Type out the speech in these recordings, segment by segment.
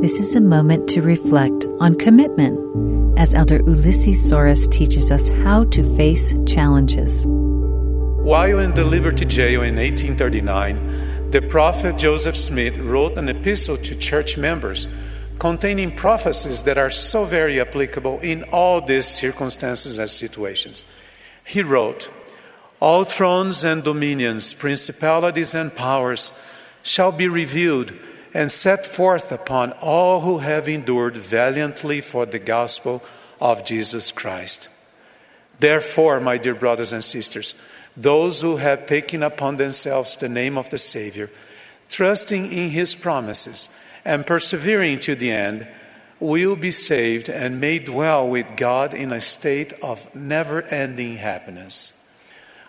This is a moment to reflect on commitment as Elder Ulisses Soares teaches us how to face challenges. While in the Liberty Jail in 1839, the prophet Joseph Smith wrote an epistle to church members containing prophecies that are so very applicable in all these circumstances and situations. He wrote, All thrones and dominions, principalities and powers shall be revealed and set forth upon all who have endured valiantly for the gospel of Jesus Christ. Therefore, my dear brothers and sisters, those who have taken upon themselves the name of the Savior, trusting in his promises, and persevering to the end, will be saved and made dwell with God in a state of never ending happiness.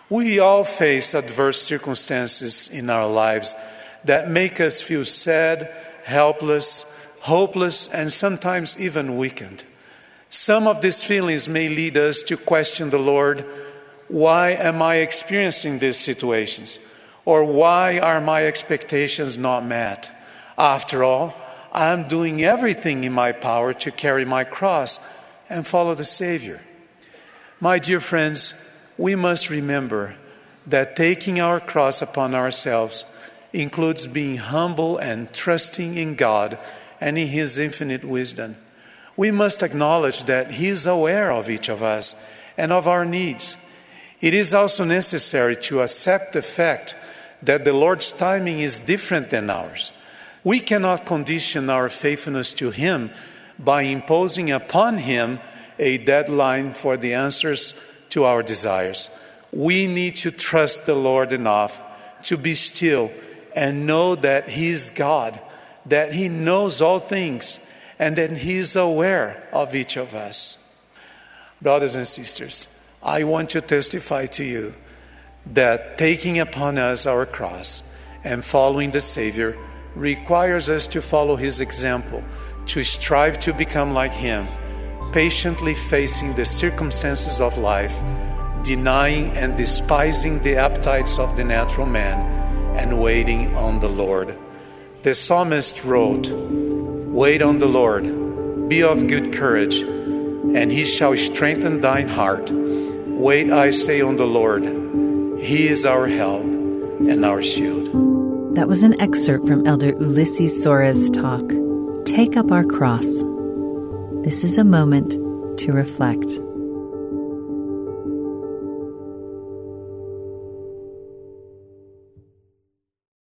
We all face adverse circumstances in our lives that make us feel sad, helpless, hopeless, and sometimes even weakened. Some of these feelings may lead us to question the Lord why am I experiencing these situations? Or why are my expectations not met? After all, I am doing everything in my power to carry my cross and follow the Savior. My dear friends, we must remember that taking our cross upon ourselves includes being humble and trusting in God and in His infinite wisdom. We must acknowledge that He is aware of each of us and of our needs. It is also necessary to accept the fact that the Lord's timing is different than ours. We cannot condition our faithfulness to Him by imposing upon Him a deadline for the answers to our desires. We need to trust the Lord enough to be still and know that He is God, that He knows all things, and that He is aware of each of us. Brothers and sisters, I want to testify to you that taking upon us our cross and following the Savior requires us to follow His example, to strive to become like Him, patiently facing the circumstances of life, denying and despising the appetites of the natural man and waiting on the Lord. The psalmist wrote, Wait on the Lord, be of good courage, and he shall strengthen thine heart. Wait, I say, on the Lord. He is our help and our shield. That was an excerpt from Elder Ulisses Soares' talk, Take Up Our Cross. This is a moment to reflect.